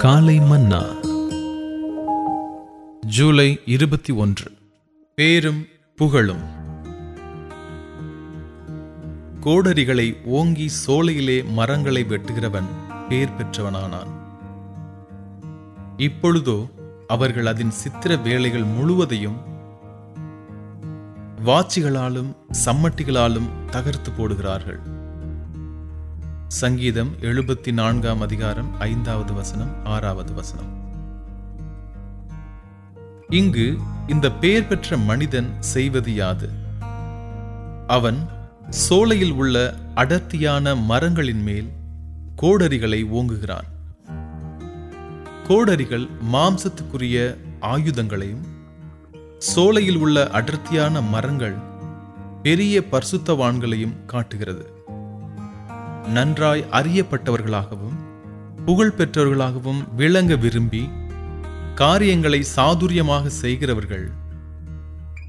காலை மன்னா. ஜூலை இருபத்தி ஒன்று. பேரும் புகழும். கோடரிகளை ஓங்கி சோலையிலே மரங்களை வெட்டுகிறவன் பேர் பெற்றவனானான். இப்பொழுதோ அவர்கள் அதன் சித்திர வேலைகள் முழுவதையும் வாச்சிகளாலும் சம்மட்டிகளாலும் தகர்த்து போடுகிறார்கள். சங்கீதம் எழுபத்தி நான்காம் அதிகாரம் ஐந்தாவது வசனம் ஆறாவது வசனம். இங்கு இந்த பெயர் பெற்ற மனிதன் செய்வது யாது? அவன் சோலையில் உள்ள அடர்த்தியான மரங்களின் மேல் கோடரிகளை ஓங்குகிறான். கோடரிகள் மாம்சத்துக்குரிய ஆயுதங்களையும் சோலையில் உள்ள அடர்த்தியான மரங்கள் பெரிய பர்சுத்தவான்களையும் காட்டுகிறது. நன்றாய் அறியப்பட்டவர்களாகவும் புகழ் பெற்றவர்களாகவும் விளங்க விரும்பி காரியங்களை சாதுரியமாக செய்கிறவர்கள்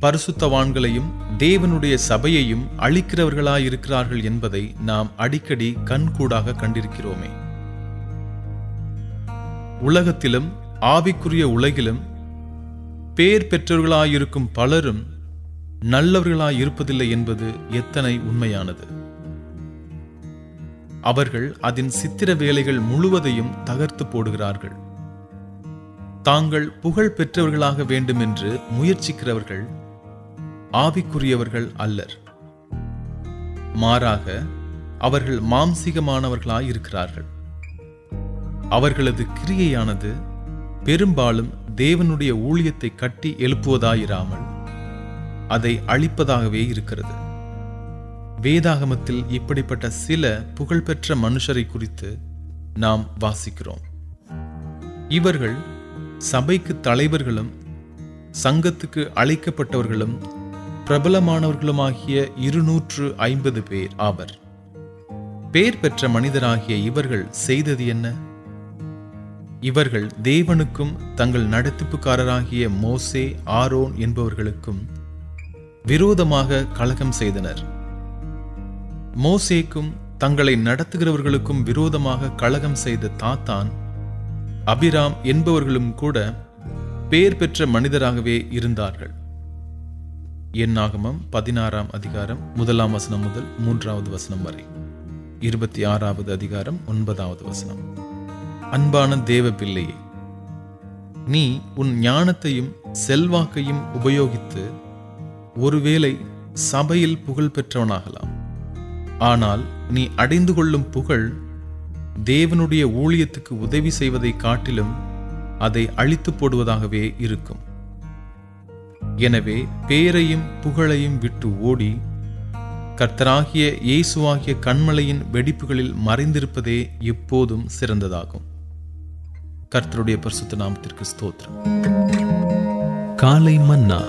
பரிசுத்தவான்களையும் தேவனுடைய சபையையும் அழிக்கிறவர்களாயிருக்கிறார்கள் என்பதை நாம் அடிக்கடி கண்கூடாக கண்டிருக்கிறோமே. உலகத்திலும் ஆவிக்குரிய உலகிலும் பேர் பெற்றவர்களாயிருக்கும் பலரும் நல்லவர்களாயிருப்பதில்லை என்பது எத்தனை உண்மையானது? அவர்கள் அதன் சித்திர வேலைகள் முழுவதையும் தகர்த்து போடுகிறார்கள். தாங்கள் புகழ் பெற்றவர்களாக வேண்டுமென்று முயற்சிக்கிறவர்கள் ஆவிக்குரியவர்கள் அல்லர். மாறாக அவர்கள் மாம்சீகமானவர்களாய் இருக்கிறார்கள் அவர்களது கிரியையானது பெரும்பாலும் தேவனுடைய ஊழியத்தை கட்டி எழுப்புவதாயிராமல் அதை அழிப்பதாகவே இருக்கிறது. வேதாகமத்தில் இப்படிப்பட்ட சில புகழ்பெற்ற மனுஷரை குறித்து நாம் வாசிக்கிறோம். இவர்கள் சபைக்கு தலைவர்களும் சங்கத்துக்கு அழைக்கப்பட்டவர்களும் பிரபலமானவர்களுமாகிய இருநூற்று ஐம்பது பேர் ஆவர். பேர் பெற்ற மனிதராகிய இவர்கள் செய்தது என்ன? இவர்கள் தேவனுக்கும் தங்கள் நடத்திப்புக்காரராகிய மோசே ஆரோன் என்பவர்களுக்கும் விரோதமாக கலகம் செய்தனர். மோசேக்கும் தங்களை நடத்துகிறவர்களுக்கும் விரோதமாக கழகம் செய்த தாத்தான் அபிராம் என்பவர்களும் கூட பெயர் பெற்ற மனிதராகவே இருந்தார்கள். என்னாகமம் பதினாறாம் அதிகாரம் முதலாம் வசனம் முதல் மூன்றாவது வசனம் வரை. இருபத்தி ஆறாவது அதிகாரம் ஒன்பதாவது வசனம். அன்பான தேவ பிள்ளையே நீ உன் ஞானத்தையும் செல்வாக்கையும் உபயோகித்து ஒருவேளை சபையில் புகழ் பெற்றவனாகலாம். ஆனால் நீ அடைந்து கொள்ளும் புகழ் தேவனுடைய ஊழியத்துக்கு உதவி செய்வதை காட்டிலும் அதை அழித்து போடுவதாகவே இருக்கும். எனவே பேரையும் புகழையும் விட்டு ஓடி கர்த்தராகிய இயேசுவாகிய கண்மலையின் வெடிப்புகளில் மறைந்திருப்பதே எப்போதும் சிறந்ததாகும். கர்த்தருடைய பரிசுத்த நாமத்திற்கு ஸ்தோத்திரம். காலை மன்னா.